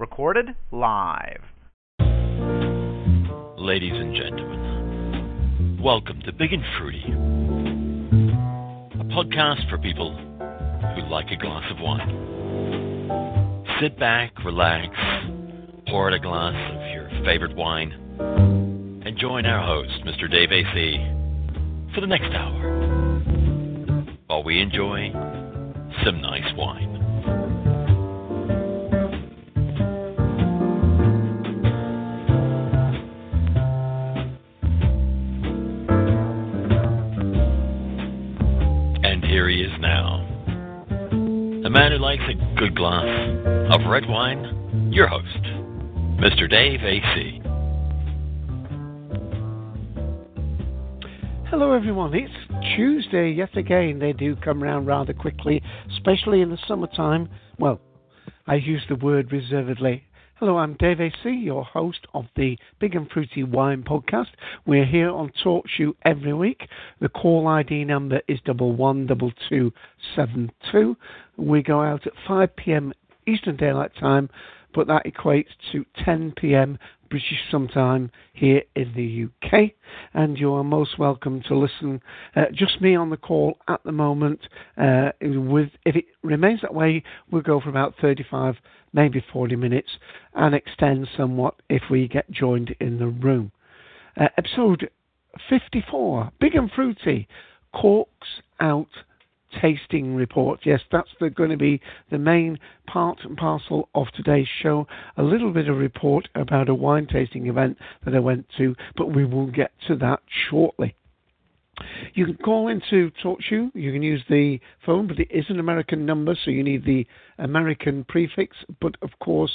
Recorded live. Ladies and gentlemen, welcome to Big and Fruity, a podcast for people who like a glass of wine. Sit back, relax, pour out a glass of your favorite wine, and join our host, Mr. Dave AC, for the next hour while we enjoy some nice wine. Here he is now. A man who likes a good glass of red wine, your host, Mr. Dave AC. Hello, everyone. It's Tuesday yet again. They do come round rather quickly, especially in the summertime. Well, I use the word reservedly. Hello, I'm Dave AC, your host of the Big and Fruity Wine Podcast. We're here on Talk Shoe every week. The call ID number is double one double two seven two. We go out at 5 p.m. Eastern Daylight Time, but that equates to 10 p.m. British sometime here in the UK. And you are most welcome to listen. Uh, just me on the call at the moment. Uh, with if it remains that way, we'll go for about 35, maybe 40 minutes, and extend somewhat if we get joined in the room. Uh, episode 54, Big and Fruity, Corks Out tasting report. Yes, that's the, going to be the main part and parcel of today's show. A little bit of report about a wine tasting event that I went to, but we will get to that shortly. You can call into TalkShoe. You can use the phone, but it is an American number, so you need the American prefix. But of course,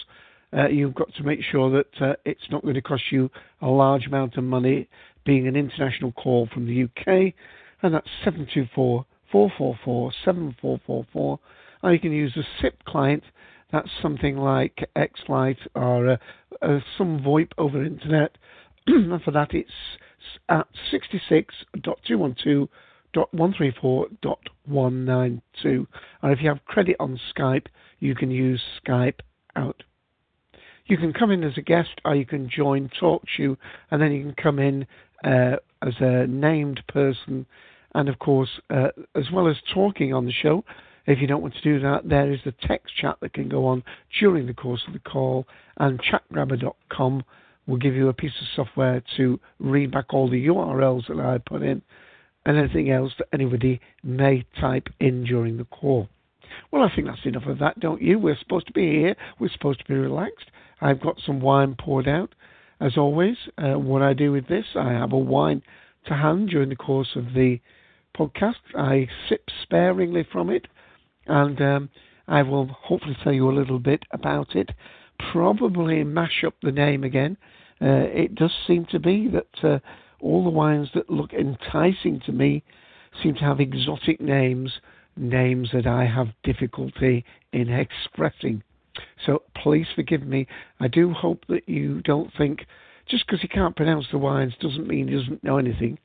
uh, you've got to make sure that uh, it's not going to cost you a large amount of money, being an international call from the UK, and that's 724 444 7444. Or you can use the SIP client. That's something like XLite or uh, uh, some VoIP over internet. and for that, it's at 66.212.134.192. And if you have credit on Skype, you can use Skype out. You can come in as a guest or you can join TalkShoe and then you can come in uh, as a named person and of course, uh, as well as talking on the show, if you don't want to do that, there is the text chat that can go on during the course of the call, and chatgrabber.com will give you a piece of software to read back all the URLs that I put in and anything else that anybody may type in during the call. Well, I think that's enough of that, don't you? We're supposed to be here. We're supposed to be relaxed. I've got some wine poured out. As always, uh, what I do with this, I have a wine to hand during the course of the podcast. I sip sparingly from it, and um, I will hopefully tell you a little bit about it. Probably mash up the name again. Uh, it does seem to be that uh, all the wines that look enticing to me seem to have exotic names, names that I have difficulty in expressing. So please forgive me. I do hope that you don't think just because he can't pronounce the wines doesn't mean he doesn't know anything.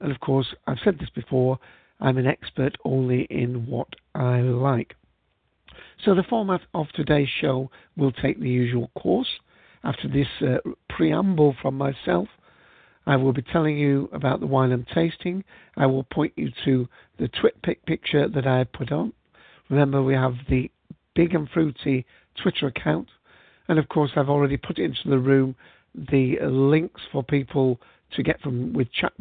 And of course, I've said this before, I'm an expert only in what I like. So the format of today's show will take the usual course. After this uh, preamble from myself, I will be telling you about the wine I'm tasting. I will point you to the TwitPic picture that I put on. Remember, we have the Big and Fruity Twitter account. And of course, I've already put into the room the links for people to get from with Chat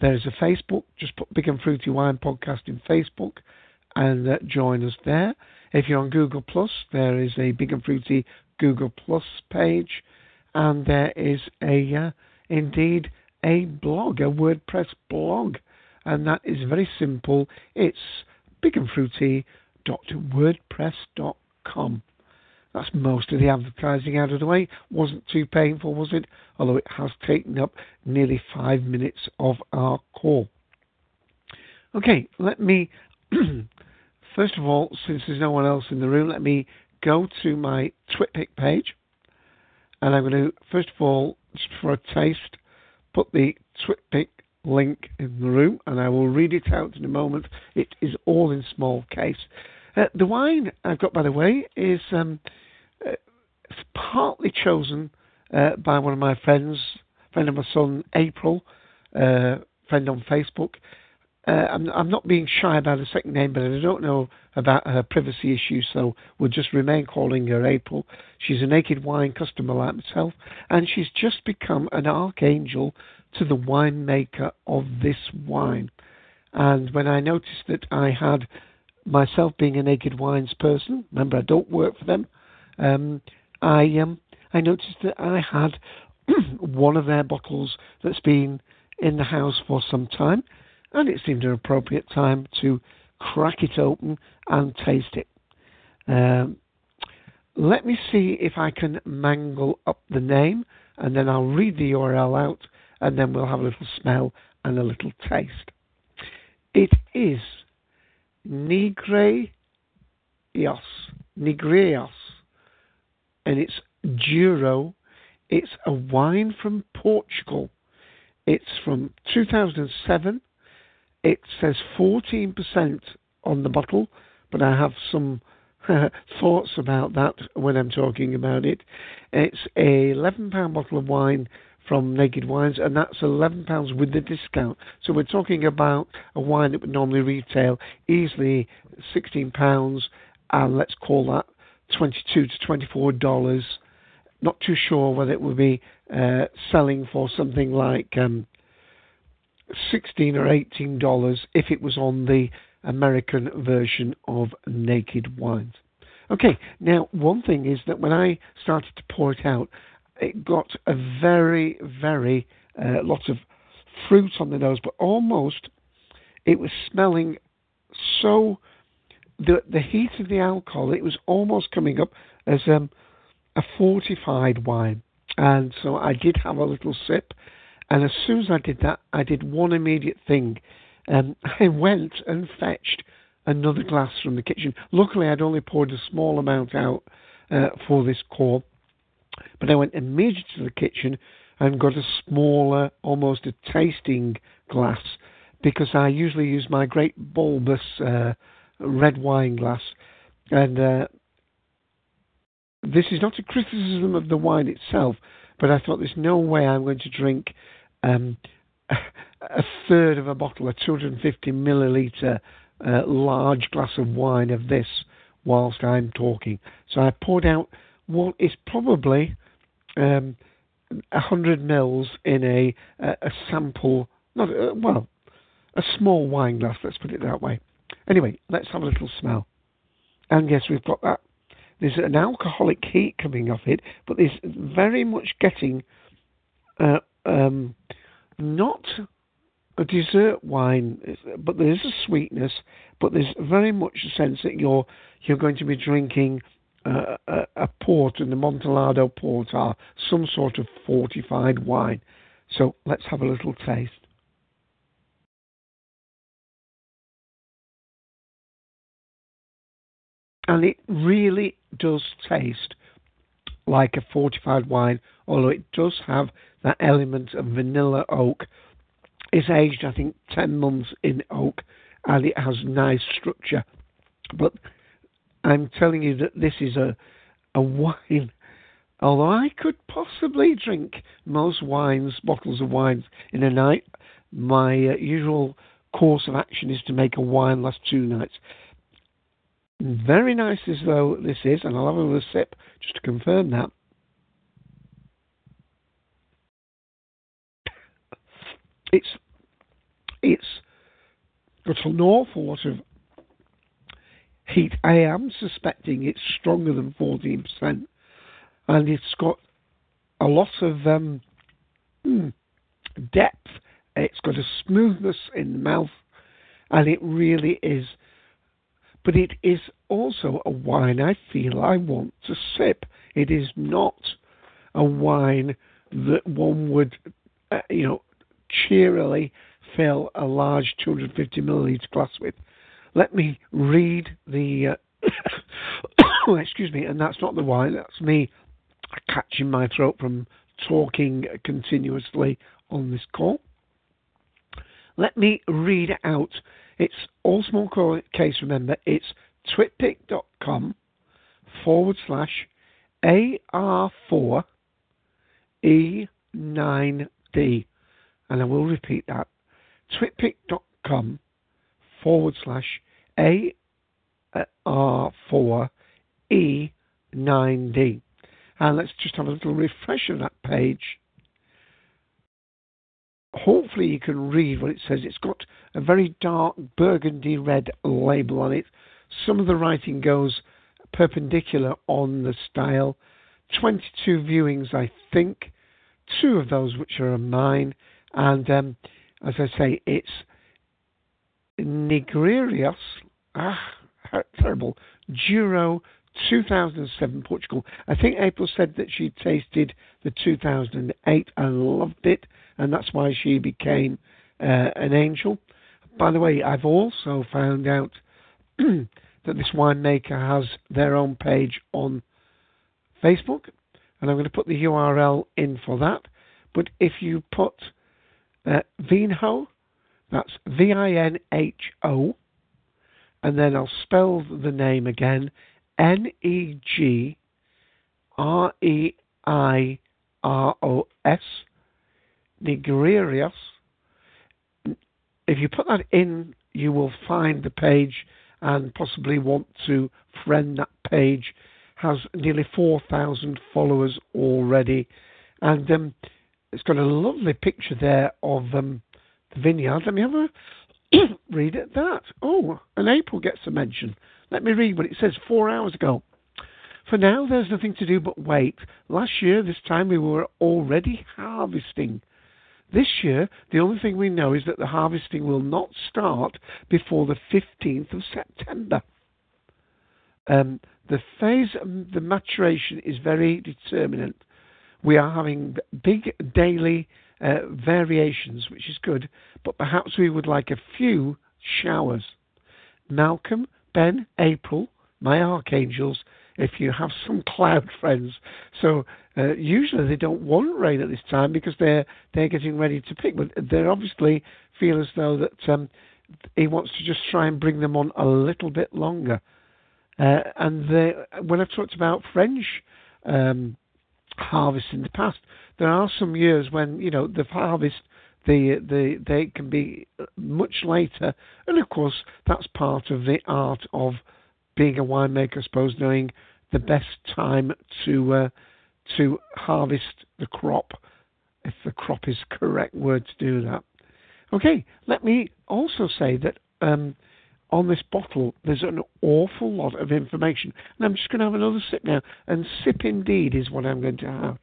Grabber there's a Facebook. Just put Big and Fruity Wine Podcast in Facebook and uh, join us there. If you're on Google Plus, there is a Big and Fruity Google Plus page, and there is a uh, indeed a blog, a WordPress blog, and that is very simple. It's bigandfruity.wordpress.com. That's most of the advertising out of the way. Wasn't too painful, was it? Although it has taken up nearly five minutes of our call. Okay, let me, first of all, since there's no one else in the room, let me go to my TwitPic page. And I'm going to, first of all, just for a taste, put the TwitPic link in the room and I will read it out in a moment. It is all in small case. Uh, the wine I've got, by the way, is um, uh, partly chosen uh, by one of my friends, friend of my son, April, uh, friend on Facebook. Uh, I'm, I'm, not being shy about a second name, but I don't know about her privacy issues, so we'll just remain calling her April. She's a naked wine customer like myself, and she's just become an archangel to the winemaker of this wine. And when I noticed that I had myself being a naked wines person, remember I don't work for them, um, I um, I noticed that I had one of their bottles that's been in the house for some time, and it seemed an appropriate time to crack it open and taste it. Um, let me see if I can mangle up the name, and then I'll read the URL out and then we'll have a little smell and a little taste. It is Negreios, Negreios, and it's Douro. It's a wine from Portugal. It's from 2007. It says 14% on the bottle, but I have some thoughts about that when I'm talking about it. It's a 11 pound bottle of wine from Naked Wines, and that's £11 with the discount. So we're talking about a wine that would normally retail easily £16, and let's call that 22 to $24. Not too sure whether it would be uh, selling for something like um, 16 or 18 dollars if it was on the American version of Naked Wines. Okay, now one thing is that when I started to pour it out, it got a very, very uh, lot of fruit on the nose, but almost it was smelling so the the heat of the alcohol. It was almost coming up as um, a fortified wine, and so I did have a little sip. And as soon as I did that, I did one immediate thing. Um, I went and fetched another glass from the kitchen. Luckily, I'd only poured a small amount out uh, for this call but I went immediately to the kitchen and got a smaller, almost a tasting glass, because I usually use my great bulbous uh, red wine glass. And uh, this is not a criticism of the wine itself, but I thought there's no way I'm going to drink um, a third of a bottle, a 250 milliliter uh, large glass of wine of this whilst I'm talking. So I poured out what is probably um, 100 mils in a, a, sample, not a, uh, well, a small wine glass, let's put it that way. Anyway, let's have a little smell. And yes, we've got that. There's an alcoholic heat coming off it, but there's very much getting uh, um, not a dessert wine, but there is a sweetness, but there's very much a sense that you're you're going to be drinking uh, a, a port, and the Amontillado port are some sort of fortified wine. So let's have a little taste. And it really does taste like a fortified wine, although it does have that element of vanilla oak. It's aged, I think, 10 months in oak, and it has nice structure. But I'm telling you that this is a a wine. Although I could possibly drink most wines, bottles of wines in a night, my uh, usual course of action is to make a wine last two nights. Very nice as though this is, and I'll have a little sip just to confirm that. It's it's got an awful lot of heat. I am suspecting it's stronger than 14%, and it's got a lot of um, hmm, depth. It's got a smoothness in the mouth, and it really is but it is also a wine I feel I want to sip. It is not a wine that one would, uh, you know, cheerily fill a large 250 milliliter glass with. Let me read the. Uh, excuse me, and that's not the wine. That's me catching my throat from talking continuously on this call. Let me read out. It's all small case, remember. It's twitpic.com forward slash AR4 E9D. And I will repeat that. twitpic.com forward slash AR4 E9D. And let's just have a little refresh of that page. Hopefully, you can read what it says. It's got a very dark burgundy red label on it. Some of the writing goes perpendicular on the style. 22 viewings, I think. Two of those which are mine. And um, as I say, it's Negreiros. Ah, terrible. Douro 2007 Portugal. I think April said that she tasted the 2008 and loved it, and that's why she became uh, an angel. By the way, I've also found out that this winemaker has their own page on Facebook, and I'm going to put the URL in for that. But if you put uh, Vinho, that's V I N H O, and then I'll spell the name again N E G R E I R O S, Negreiros. If you put that in, you will find the page and possibly want to friend that page. Has nearly 4,000 followers already, and um, it's got a lovely picture there of um, the vineyard. Let me have a read at that. Oh, and April gets a mention. Let me read what it says four hours ago. For now, there's nothing to do but wait. Last year, this time, we were already harvesting. This year, the only thing we know is that the harvesting will not start before the 15th of September. Um, the phase of the maturation is very determinant. We are having big daily uh, variations, which is good, but perhaps we would like a few showers. Malcolm Ben, April, my archangels, if you have some cloud friends. So uh, usually they don't want rain at this time because they're they're getting ready to pick, but they obviously feel as though that um, he wants to just try and bring them on a little bit longer. Uh, and they, when I've talked about French um, harvest in the past, there are some years when you know the harvest the, the, they can be much later, and of course that's part of the art of being a winemaker. I suppose knowing the best time to uh, to harvest the crop, if the crop is the correct word to do that. Okay, let me also say that um, on this bottle there's an awful lot of information, and I'm just going to have another sip now. And sip indeed is what I'm going to have.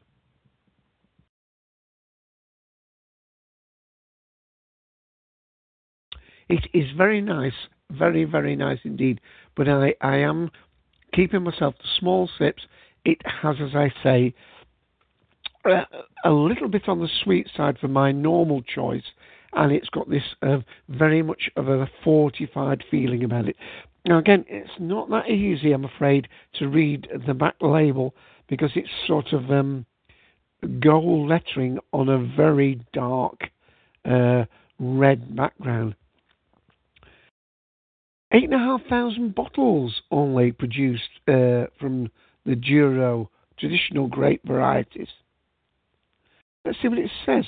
It is very nice, very, very nice indeed. But I, I am keeping myself to small sips. It has, as I say, a little bit on the sweet side for my normal choice, and it's got this uh, very much of a fortified feeling about it. Now, again, it's not that easy, I'm afraid, to read the back label because it's sort of um, gold lettering on a very dark uh, red background. Eight and a half thousand bottles only produced uh, from the Douro traditional grape varieties. Let's see what it says.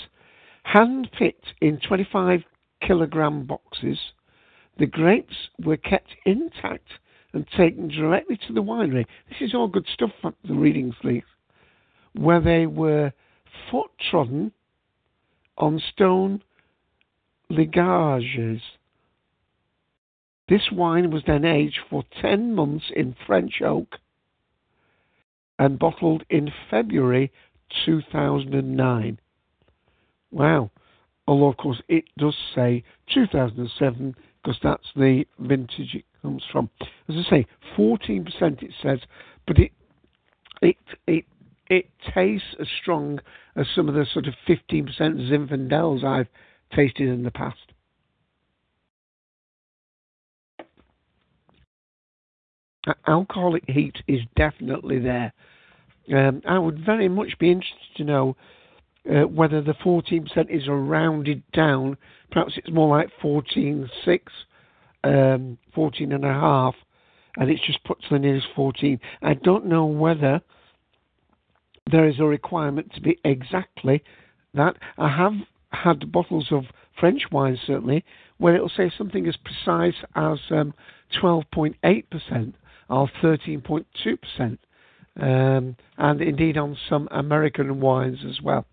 Hand picked in 25 kilogram boxes, the grapes were kept intact and taken directly to the winery. This is all good stuff for the reading sleeve, where they were foot trodden on stone lagares this wine was then aged for 10 months in French oak and bottled in February 2009. Wow. Although, of course, it does say 2007 because that's the vintage it comes from. As I say, 14% it says, but it it it it tastes as strong as some of the sort of 15% Zinfandels I've tasted in the past. Alcoholic heat is definitely there. Um, I would very much be interested to know uh, whether the 14% is rounded down. Perhaps it's more like 14.6, um, 14 and a half, and it's just put to the nearest 14. I don't know whether there is a requirement to be exactly that. I have had bottles of French wine, certainly, where it will say something as precise as um, 12.8% or 13.2%, um, and indeed on some American wines as well.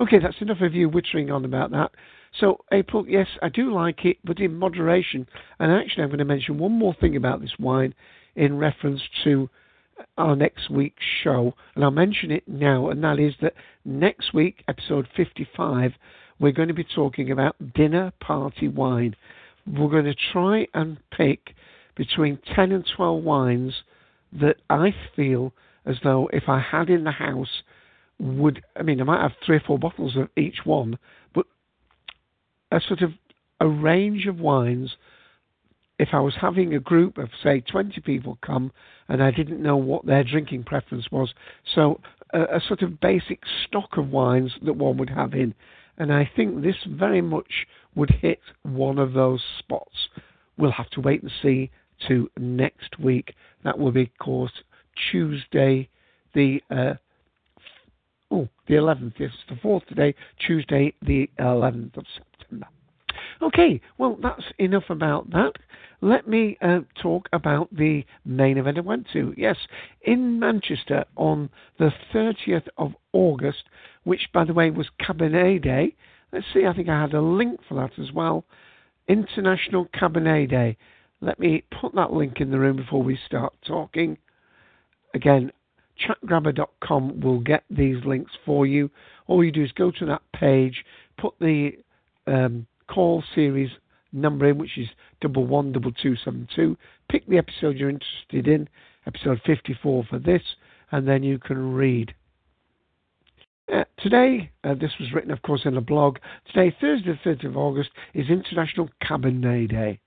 Okay, that's enough of you wittering on about that. So, April, yes, I do like it, but in moderation. And actually, I'm going to mention one more thing about this wine in reference to our next week's show, and I'll mention it now, and that is that next week, episode 55, we're going to be talking about dinner party wine. We're going to try and pick between 10 and 12 wines that I feel as though if I had in the house would, I mean, I might have three or four bottles of each one, but a sort of a range of wines if I was having a group of, say, 20 people come and I didn't know what their drinking preference was, so a, a, sort of basic stock of wines that one would have in. And I think this very much would hit one of those spots. We'll have to wait and see to next week. That will be, of course, Tuesday, the uh, oh, the 11th. It's the fourth today, Tuesday, the 11th of September. Okay, well, that's enough about that let me uh, talk about the main event I went to. Yes, in Manchester on the 30th of August, which, by the way, was Cabernet Day. Let's see, I think I had a link for that as well. International Cabernet Day. Let me put that link in the room before we start talking. Again, chatgrabber.com will get these links for you. All you do is go to that page, put the um, call series number in, which is double one double two seven two. Pick the episode you're interested in, episode 54 for this, and then you can read. Uh, today, uh, this was written, of course, in a blog. Today, Thursday, the 30th of August, is International Cabernet Day.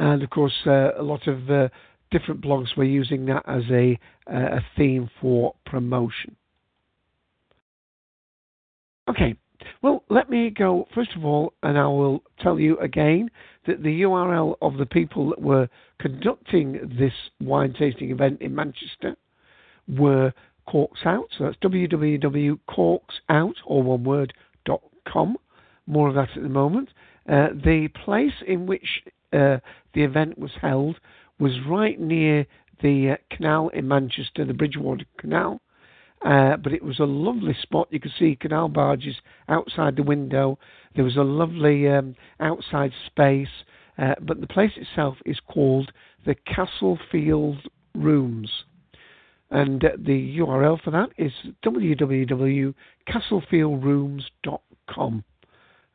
And of course, uh, a lot of uh, different blogs were using that as a, uh, a theme for promotion. Okay, well, let me go first of all, and I will tell you again that the URL of the people that were conducting this wine tasting event in Manchester were Corks Out. So that's www.corksout, or one word, com. More of that at the moment. Uh, the place in which the event was held was right near the uh, canal in Manchester, the Bridgewater Canal. Uh, but it was a lovely spot. You could see canal barges outside the window. There was a lovely um, outside space. Uh, but the place itself is called the Castlefield Rooms. And uh, the URL for that is www.castlefieldrooms.com.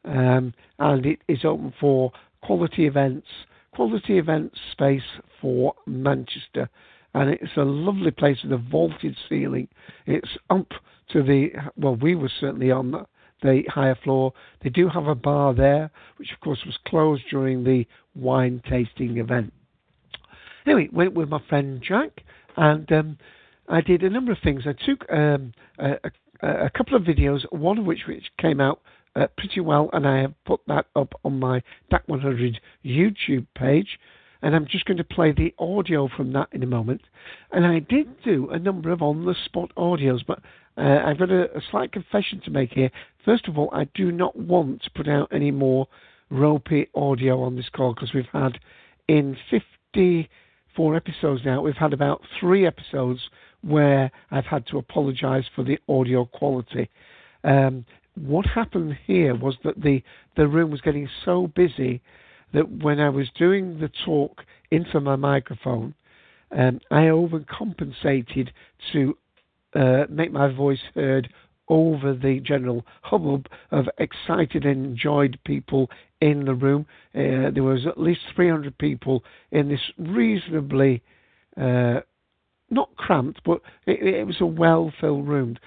Um, and it is open for quality events, quality event space for Manchester and it's a lovely place with a vaulted ceiling. It's up to the well, we were certainly on the, the higher floor. They do have a bar there, which of course was closed during the wine tasting event. Anyway, went with my friend Jack, and um, I did a number of things. I took um, a, a, a, couple of videos, one of which which came out uh, pretty well, and I have put that up on my DAC 100 YouTube page and I'm just going to play the audio from that in a moment. And I did do a number of on the spot audios, but uh, I've got a, a, slight confession to make here. First of all, I do not want to put out any more ropey audio on this call because we've had in 54 episodes now, we've had about three episodes where I've had to apologize for the audio quality. Um, what happened here was that the, the room was getting so busy that when I was doing the talk into my microphone, um, I overcompensated to uh, make my voice heard over the general hubbub of excited and enjoyed people in the room. Uh, there was at least 300 people in this reasonably uh, not cramped, but it, it was a well-filled room.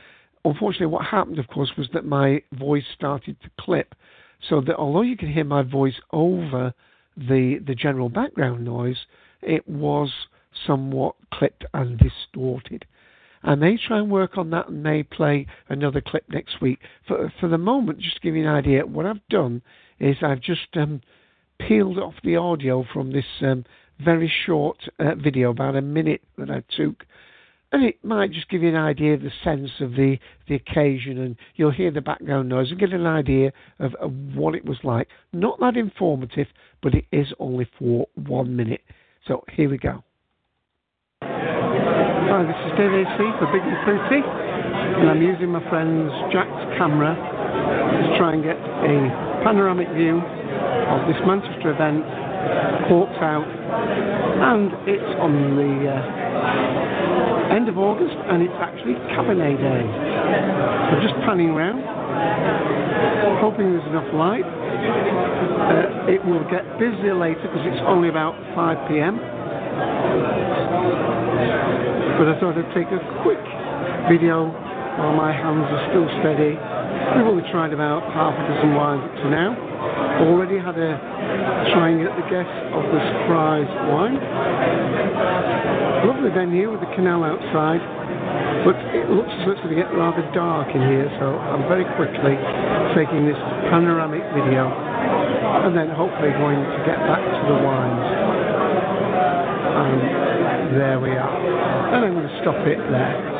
Unfortunately, what happened, of course, was that my voice started to clip, so that although you can hear my voice over the the general background noise, it was somewhat clipped and distorted. I may try and work on that and may play another clip next week. For for the moment, just to give you an idea, what I've done is I've just um, peeled off the audio from this um, very short uh, video, about a minute that I took, and it might just give you an idea of the sense of the the occasion, and you'll hear the background noise and get an idea of, of what it was like. Not that informative, but it is only for one minute. So here we go. Hi, this is Dave AC for Big and Fruity, and I'm using my friend's Jack's camera to try and get a panoramic view of this Manchester event, Corks Out, and it's on the uh, end of August, and it's actually Cabernet Day. So just panning around, hoping there's enough light. Uh, it will get busier later because it's only about 5 p.m but I thought I'd take a quick video while my hands are still steady. We've only tried about half a dozen wines up to now. Already had a trying at the guess of the surprise wine. Lovely venue with the canal outside, but it looks as though it's going to get rather dark in here, so I'm very quickly taking this panoramic video and then hopefully going to get back to the wines. Um, there we are. And I'm going to stop it there.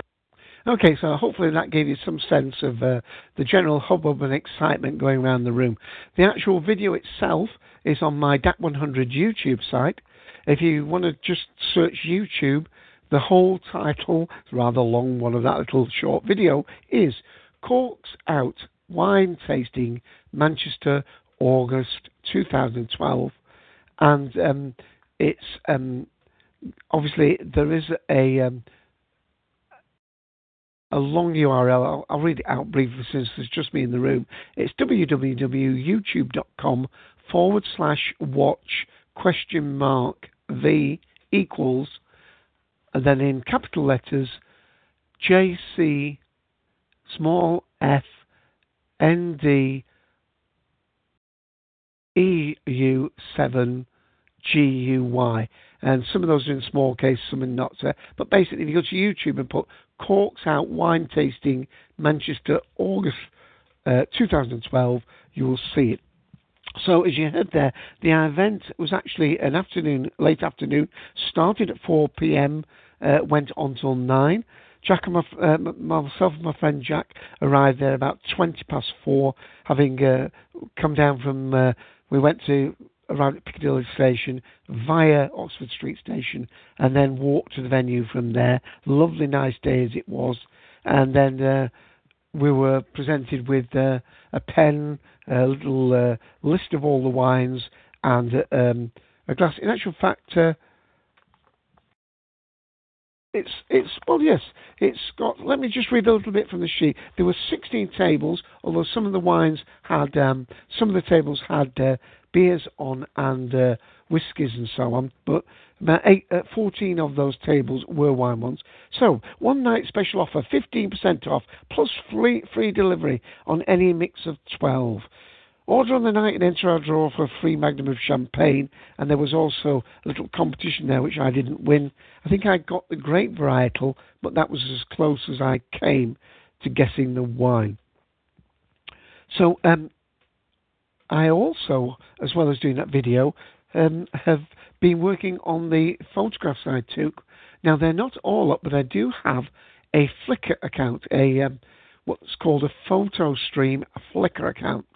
Okay, so hopefully that gave you some sense of uh, the general hubbub and excitement going around the room. The actual video itself is on my DAC100 YouTube site. If you want to just search YouTube, the whole title, rather long one of that little short video, is Corks Out Wine Tasting Manchester August 2012. And um, it's um, obviously there is a um, a long URL. I'll, I'll, read it out briefly since there's just me in the room. It's www.youtube.com forward slash watch question mark v equals and then in capital letters JC small f N D E U 7 G U Y and some of those are in small case, some are not. Uh, but basically, if you go to YouTube and put Corks Out Wine Tasting Manchester August uh, 2012, you will see it. So as you heard there, the event was actually an afternoon, late afternoon, started at 4 p.m., uh, went on till 9. Jack and my, uh, myself and my friend Jack arrived there about 20 past 4, having uh, come down from, uh, we went to at Piccadilly Station via Oxford Street Station and then walked to the venue from there. Lovely, nice day as it was. And then uh, we were presented with uh, a pen, a little uh, list of all the wines, and um, a glass. In actual fact, uh, it's it's well yes it's got let me just read a little bit from the sheet there were 16 tables although some of the wines had um, some of the tables had uh, beers on and uh, whiskies and so on, but about eight, uh, 14 of those tables were wine ones. So, one night special offer 15% off plus free, free delivery on any mix of 12. Order on the night and enter our draw for a free magnum of champagne. And there was also a little competition there, which I didn't win. I think I got the grape varietal, but that was as close as I came to guessing the wine. So um, I also, as well as doing that video, um, have been working on the photographs I took. Now they're not all up, but I do have a Flickr account, a um, what's called a photo stream a Flickr account.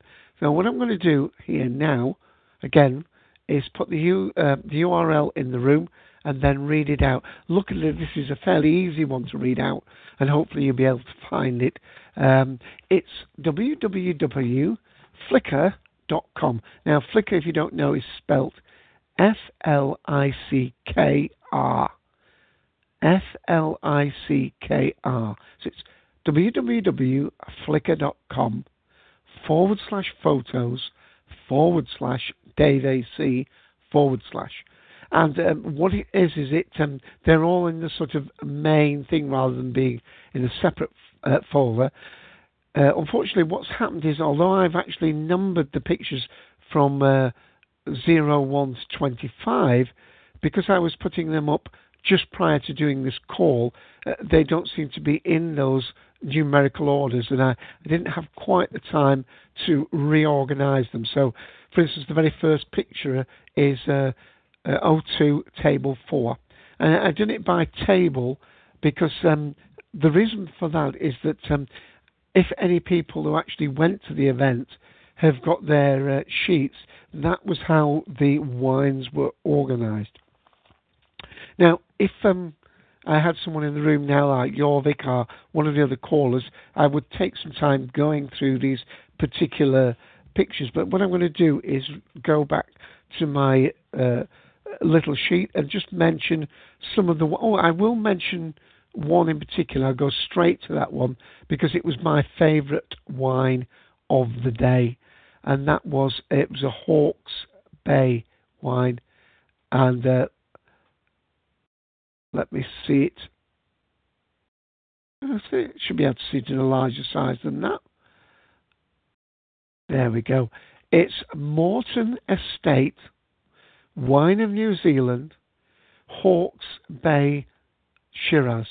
So what I'm going to do here now, again, is put the, U, uh, the URL in the room and then read it out. Luckily, this is a fairly easy one to read out, and hopefully you'll be able to find it. Um, it's www.flickr Now, Flickr, if you don't know, is spelt F L I C K R. F L I C K R. So it's www.flickr.com forward slash photos forward slash Dave AC forward slash. And um, what it is is it um, they're all in the sort of main thing rather than being in a separate uh, folder. Uh, unfortunately, what's happened is although I've actually numbered the pictures from uh, 01 to 25, because I was putting them up just prior to doing this call, uh, they don't seem to be in those numerical orders, and I, I didn't have quite the time to reorganize them. So, for instance, the very first picture is uh, uh, 02 table 4. And I've done it by table because um, the reason for that is that um, if any people who actually went to the event have got their uh, sheets, that was how the wines were organised. Now, if um, I had someone in the room now, like Jorvik or one of the other callers, I would take some time going through these particular pictures. But what I'm going to do is go back to my uh, little sheet and just mention some of the. Oh, I will mention one in particular. I'll go straight to that one because it was my favourite wine of the day, and that was it was a Hawke's Bay wine, and uh, let me see it. I think should be able to see it in a larger size than that. There we go. It's Morton Estate Wine of New Zealand, Hawke's Bay Shiraz.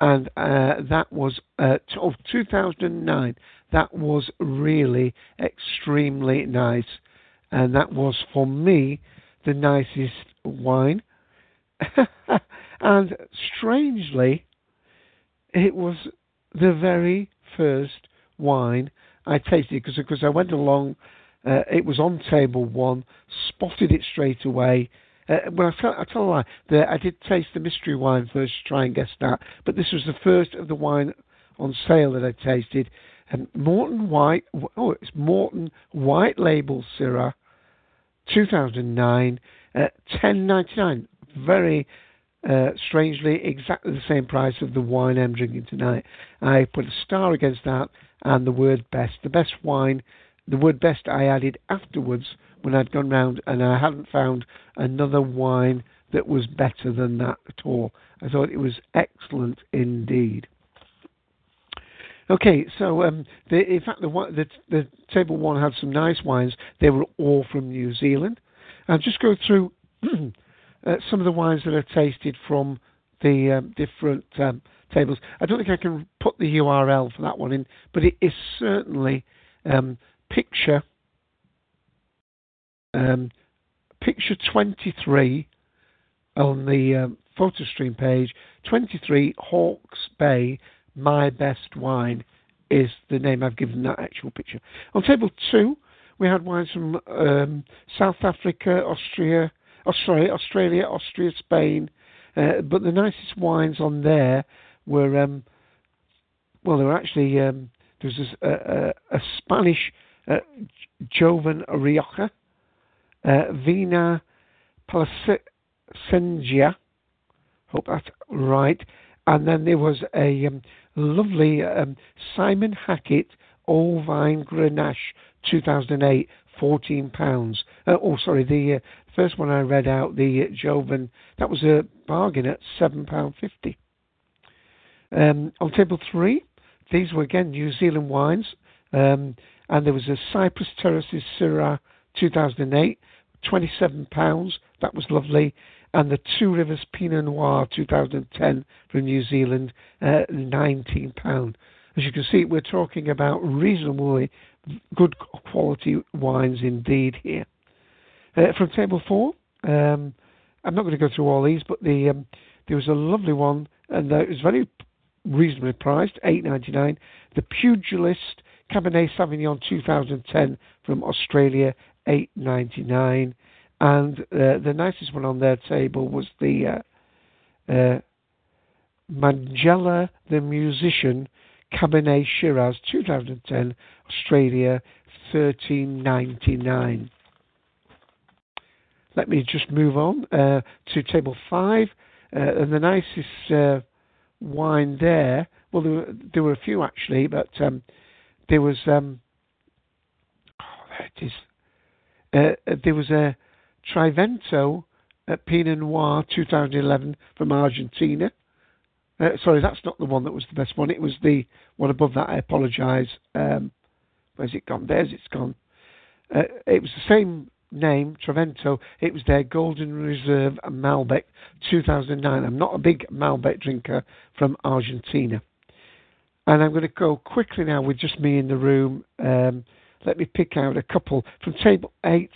And uh, that was uh, of 2009. That was really extremely nice. And that was for me the nicest wine. and strangely, it was the very first wine I tasted because because I went along uh, it was on table one, spotted it straight away. Uh, well, I tell, I tell a lie. The, I did taste the mystery wine first to try and guess that, but this was the first of the wine on sale that I tasted. And Moreton White, oh, it's Morton White Label Syrah, 2009, uh, 10.99. Very uh, strangely, exactly the same price of the wine I'm drinking tonight. I put a star against that and the word best. The best wine the word best I added afterwards when I'd gone round and I hadn't found another wine that was better than that at all. I thought it was excellent indeed. Okay, so um, the, in fact, the, the, the, table one had some nice wines. They were all from New Zealand. I'll just go through uh, some of the wines that I tasted from the um, different um, tables. I don't think I can put the URL for that one in, but it is certainly um, picture um, picture 23 on the um, photo stream page. 23 hawke's bay my best wine is the name i've given that actual picture. On table two we had wines from um, south africa austria Australia, australia austria spain uh, but the nicest wines on there were um, well, they were actually um, there was a, a, a Spanish uh, Joven Rioja, uh, Vina Placentia, hope that's right, and then there was a um, lovely um, Simon Hackett Old Vine Grenache 2008, 14 pounds. Uh, oh, sorry, the uh, first one I read out, the uh, Joven, that was a bargain at seven pound fifty. Um, on table three, these were again New Zealand wines. Um, and there was a Cypress Terraces Syrah 2008, 27 pounds. That was lovely. And the Two Rivers Pinot Noir 2010 from New Zealand, uh, 19 pound. As you can see, we're talking about reasonably good quality wines indeed here. Uh, from table four, um, I'm not going to go through all these, but the um, there was a lovely one, and uh, it was very reasonably priced, 8.99. The Pugilist Cabernet Sauvignon 2010 from Australia, 8.99, and uh, the nicest one on their table was the uh, uh, the Musician Cabernet Shiraz 2010, Australia, 13.99. Let me just move on uh, to table five, uh, and the nicest uh, wine there. Well, there were, there were a few actually, but um, there was um, oh, there it is. Uh, uh there was a Trivento at Pinot Noir 2011 from Argentina. Uh, sorry, that's not the one that was the best one. It was the one above that. I apologise. Um, where's it gone? There's it's gone. Uh, it was the same name, Trivento. It was their Golden Reserve Malbec 2009. I'm not a big Malbec drinker from Argentina. And I'm going to go quickly now with just me in the room. Um, let me pick out a couple. From table 8,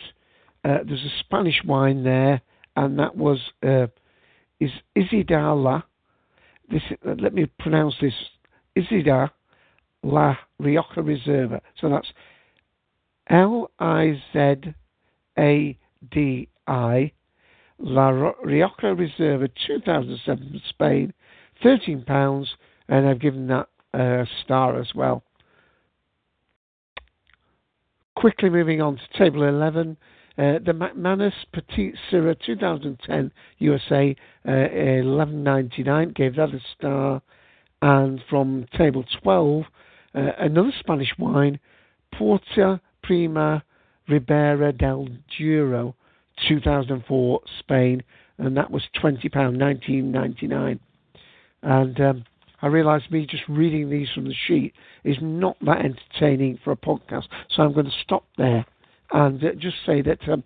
uh, there's a Spanish wine there, and that was uh, is Isidar This, uh, let me pronounce this Isidar La Rioja Reserva. So that's L I Z A D I La Rioja Reserva 2007 from Spain, £13, and I've given that a star as well. Quickly moving on to table 11. Uh, the McManus Petite Sirah 2010 USA uh, 11.99 gave that a star, and from table 12 uh, another Spanish wine Porta Prima Ribera del Duero 2004 Spain, and that was twenty pound 19.99. And um, I realise me just reading these from the sheet is not that entertaining for a podcast, so I'm going to stop there and uh, just say that um,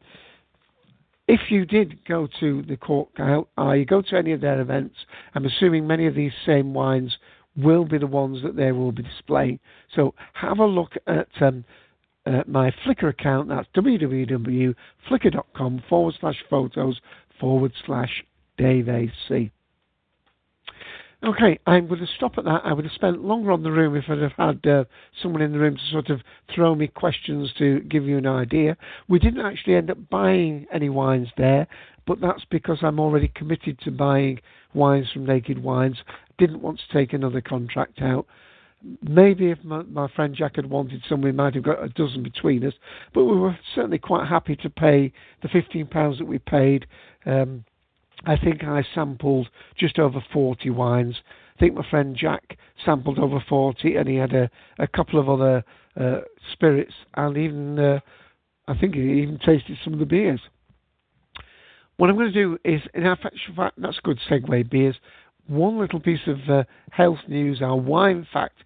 if you did go to the Cork out, uh, you go to any of their events, I'm assuming many of these same wines will be the ones that they will be displaying. So have a look at um, uh, my Flickr account. That's www.flickr.com forward slash photos forward slash Dave AC. Okay, I'm going to stop at that. I would have spent longer on the room if I'd have had uh, someone in the room to sort of throw me questions to give you an idea. We didn't actually end up buying any wines there, but that's because I'm already committed to buying wines from Naked Wines. Didn't want to take another contract out. Maybe if my, my friend Jack had wanted some, we might have got a dozen between us. But we were certainly quite happy to pay the £15 that we paid. Um, I think I sampled just over 40 wines. I think my friend Jack sampled over 40, and he had a, a couple of other uh, spirits, and even uh, I think he even tasted some of the beers. What I'm going to do is, in fact, that's a good segue, beers. One little piece of uh, health news, our wine fact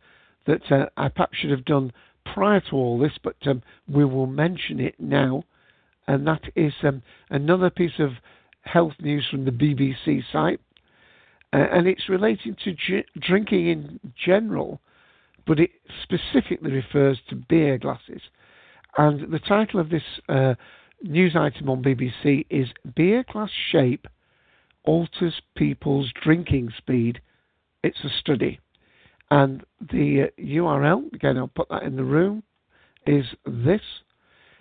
that uh, I perhaps should have done prior to all this, but um, we will mention it now, and that is um, another piece of health news from the BBC site, uh, and it's relating to drinking in general, but it specifically refers to beer glasses. And the title of this uh, news item on BBC is Beer Glass Shape Alters People's Drinking Speed. It's a study. And the uh, URL, again, I'll put that in the room, is this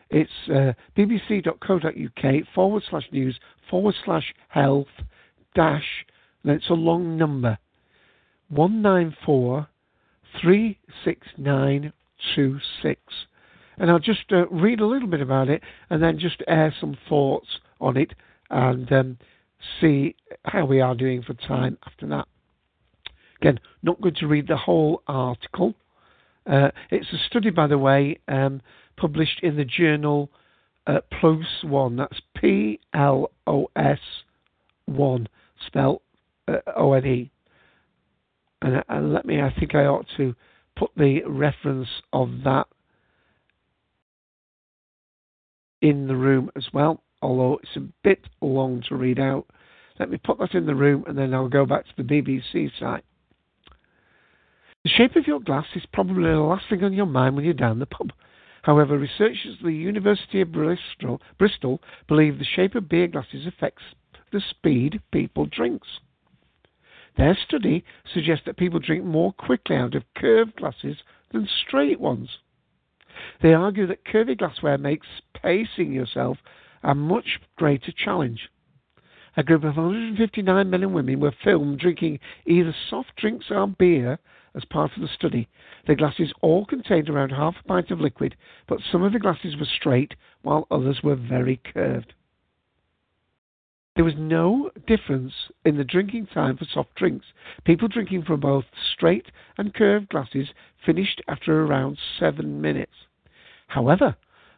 it's uh, bbc.co.uk forward slash news forward slash health dash, then it's a long number, 194 And I'll just uh, read a little bit about it and then just air some thoughts on it and um, see how we are doing for time after that. Again, not good to read the whole article. Uh, it's a study, by the way, um, published in the journal uh, PLOS 1. That's P L O S 1, spelled uh, O N E. And, and let me, I think I ought to put the reference of that in the room as well, although it's a bit long to read out. Let me put that in the room and then I'll go back to the BBC site. The shape of your glass is probably the last thing on your mind when you're down the pub. However, researchers at the University of Bristol, Bristol believe the shape of beer glasses affects the speed people drinks. Their study suggests that people drink more quickly out of curved glasses than straight ones. They argue that curvy glassware makes pacing yourself a much greater challenge. A group of 159 men and women were filmed drinking either soft drinks or beer as part of the study. The glasses all contained around half a pint of liquid, but some of the glasses were straight while others were very curved. There was no difference in the drinking time for soft drinks. People drinking from both straight and curved glasses finished after around seven minutes. However,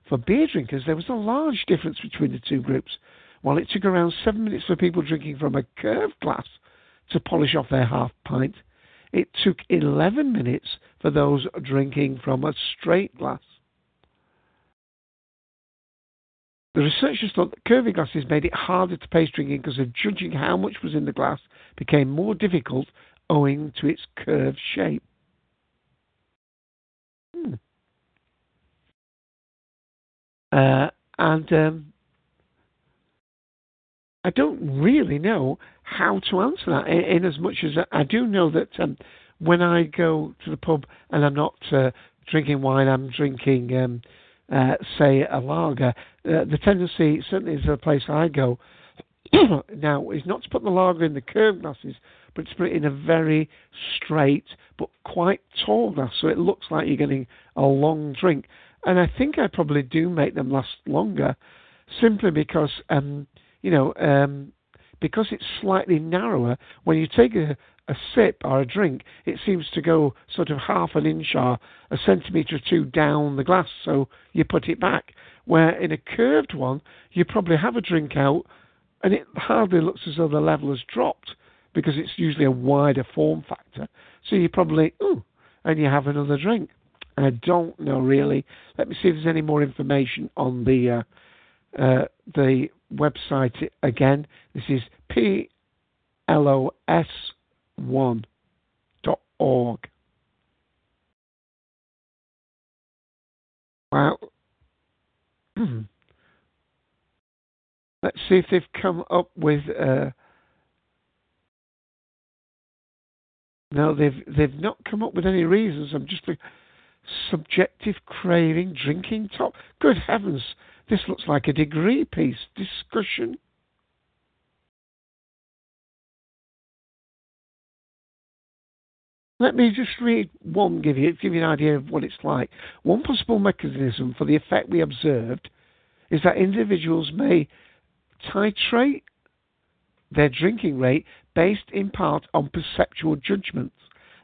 for beer drinkers, there was a large difference between the two groups. While it took around seven minutes for people drinking from a curved glass to polish off their half pint, it took 11 minutes for those drinking from a straight glass. The researchers thought that curvy glasses made it harder to pace drinking because of judging how much was in the glass became more difficult owing to its curved shape. Hmm. Uh, and um, I don't really know how to answer that in, in as much as I do know that um, when I go to the pub and I'm not uh, drinking wine, I'm drinking, um, uh, say, a lager. Uh, the tendency, certainly is the place I go now, is not to put the lager in the curved glasses, but to put it in a very straight but quite tall glass, so it looks like you're getting a long drink. And I think I probably do make them last longer, simply because um, you know, um, because it's slightly narrower, when you take a, a sip or a drink, it seems to go sort of half an inch or a centimetre or two down the glass, so you put it back. Where in a curved one, you probably have a drink out and it hardly looks as though the level has dropped because it's usually a wider form factor. So you probably, ooh, and you have another drink. I don't know really. Let me see if there's any more information on the uh, uh, the website again. This is plos1.org. Wow. Let's see if they've come up with. Uh, no, they've they've not come up with any reasons. I'm just subjective craving, drinking top. Good heavens! This looks like a degree piece. Discussion. Let me just read one, give you give you an idea of what it's like. One possible mechanism for the effect we observed is that individuals may titrate their drinking rate based in part on perceptual judgments.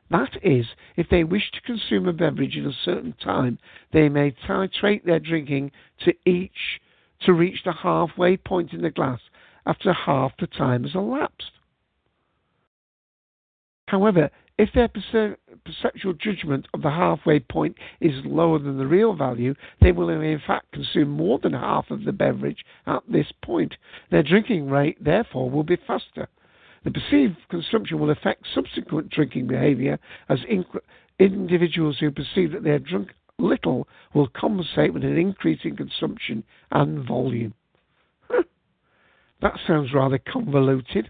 That is, if they wish to consume a beverage in a certain time, they may titrate their drinking to each to reach the halfway point in the glass after half the time has elapsed. However, if their perce- perceptual judgment of the halfway point is lower than the real value, they will in fact consume more than half of the beverage at this point. Their drinking rate, therefore, will be faster. The perceived consumption will affect subsequent drinking behavior as inc- individuals who perceive that they have drunk little will compensate with an increase in consumption and volume. that sounds rather convoluted.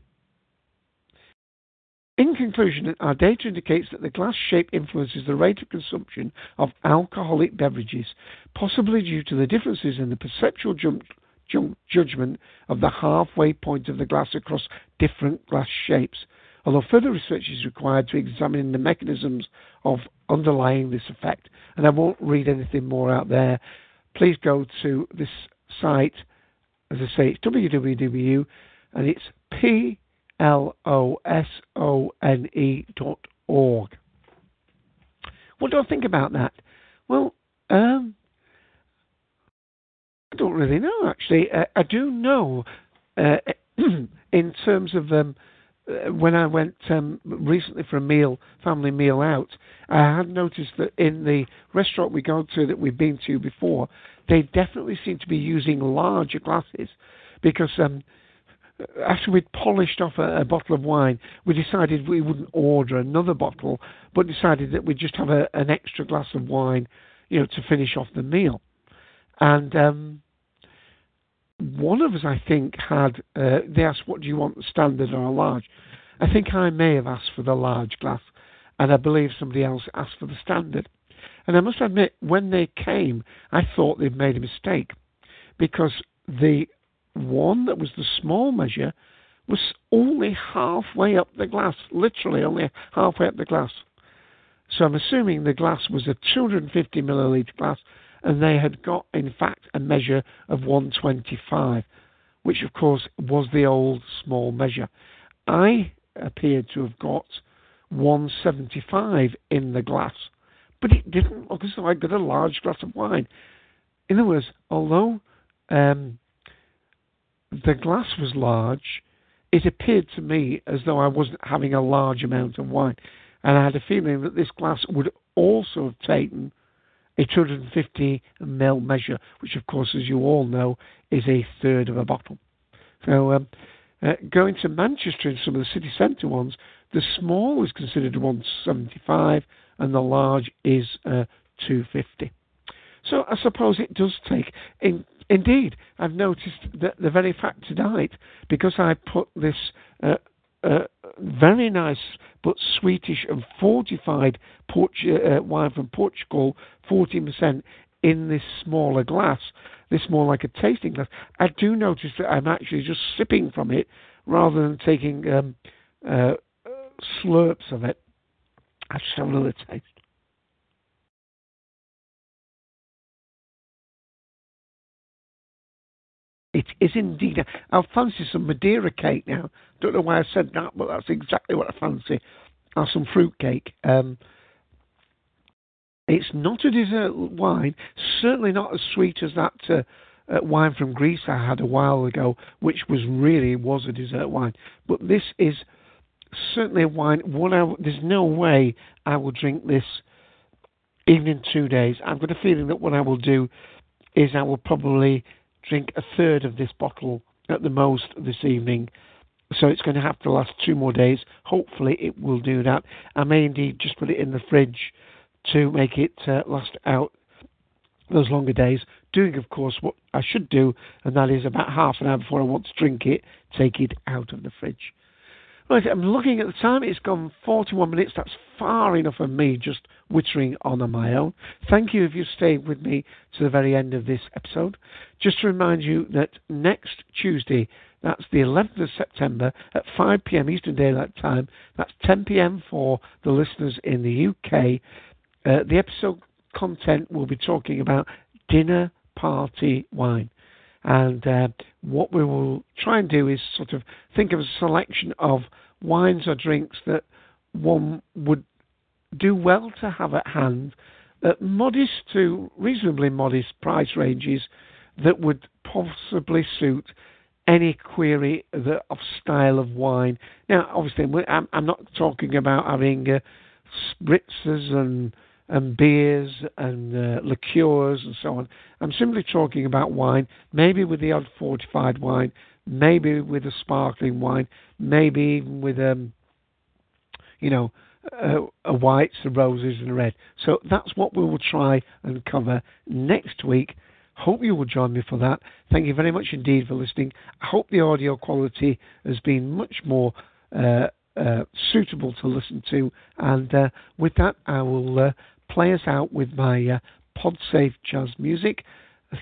In conclusion, our data indicates that the glass shape influences the rate of consumption of alcoholic beverages, possibly due to the differences in the perceptual jump judgment of the halfway point of the glass across different glass shapes, although further research is required to examine the mechanisms of underlying this effect. And I won't read anything more out there. Please go to this site, as I say, it's www, and it's p l o s o n e dot org. What do I think about that? Well, um, really know, actually. Uh, I do know, uh, in terms of um, uh, when I went um, recently for a meal, family meal out, I had noticed that in the restaurant we go to that we've been to before, they definitely seem to be using larger glasses because um, after we'd polished off a, a, bottle of wine, we decided we wouldn't order another bottle, but decided that we'd just have a, an extra glass of wine, you know, to finish off the meal and um, one of us, I think, had uh, they asked, "What do you want, standard or a large?" I think I may have asked for the large glass, and I believe somebody else asked for the standard. And I must admit, when they came, I thought they'd made a mistake because the one that was the small measure was only halfway up the glass, literally only halfway up the glass. So I'm assuming the glass was a 250 milliliter glass and they had got, in fact, a measure of 125, which of course was the old small measure. I appeared to have got 175 in the glass, but it didn't look as though I got a large glass of wine. In other words, although um, the glass was large, it appeared to me as though I wasn't having a large amount of wine. And I had a feeling that this glass would also have taken a 250 ml measure, which, of course, as you all know, is a third of a bottle. So, um, uh, going to Manchester and some of the city centre ones, the small is considered 175 and the large is uh, 250. So I suppose it does take. In, indeed, I've noticed that the very fact tonight, because I put this uh, uh, very nice but sweetish and fortified Port- uh, wine from Portugal, 14%, in this smaller glass, this more like a tasting glass, I do notice that I'm actually just sipping from it rather than taking um, uh, slurps of it. I just have another taste. It is indeed. I'll fancy some Madeira cake now. Don't know why I said that, but that's exactly what I fancy. Or some fruit cake. Um, it's not a dessert wine, certainly not as sweet as that uh, uh, wine from Greece I had a while ago, which was really was a dessert wine. But this is certainly a wine. One I, there's no way I will drink this even in two days. I've got a feeling that what I will do is I will probably drink a third of this bottle at the most this evening. So it's going to have to last two more days. Hopefully, it will do that. I may indeed just put it in the fridge to make it uh, last out those longer days. Doing, of course, what I should do, and that is about half an hour before I want to drink it, take it out of the fridge. Right, I'm looking at the time. It's gone 41 minutes. That's far enough of me just wittering on my own. Thank you if you stayed with me to the very end of this episode. Just to remind you that next Tuesday, that's the 11th of September at 5 pm Eastern Daylight Time, that's 10 pm for the listeners in the UK. Uh, the episode content will be talking about dinner party wine. And uh, what we will try and do is sort of think of a selection of wines or drinks that one would do well to have at hand at modest to reasonably modest price ranges that would possibly suit any query of style of wine. Now, obviously, I'm, I'm not talking about having uh, spritzers and and beers and uh, liqueurs and so on. I'm simply talking about wine, maybe with the odd fortified wine, maybe with a sparkling wine, maybe even with um, you know, a, a whites, a roses, and a red. So that's what we will try and cover next week. Hope you will join me for that. Thank you very much indeed for listening. I hope the audio quality has been much more uh, uh, suitable to listen to. And uh, with that, I will uh, play us out with my uh, PodSafe jazz music.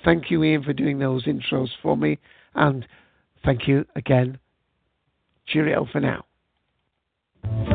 Thank you, Ian, for doing those intros for me. And thank you again. Cheerio for now.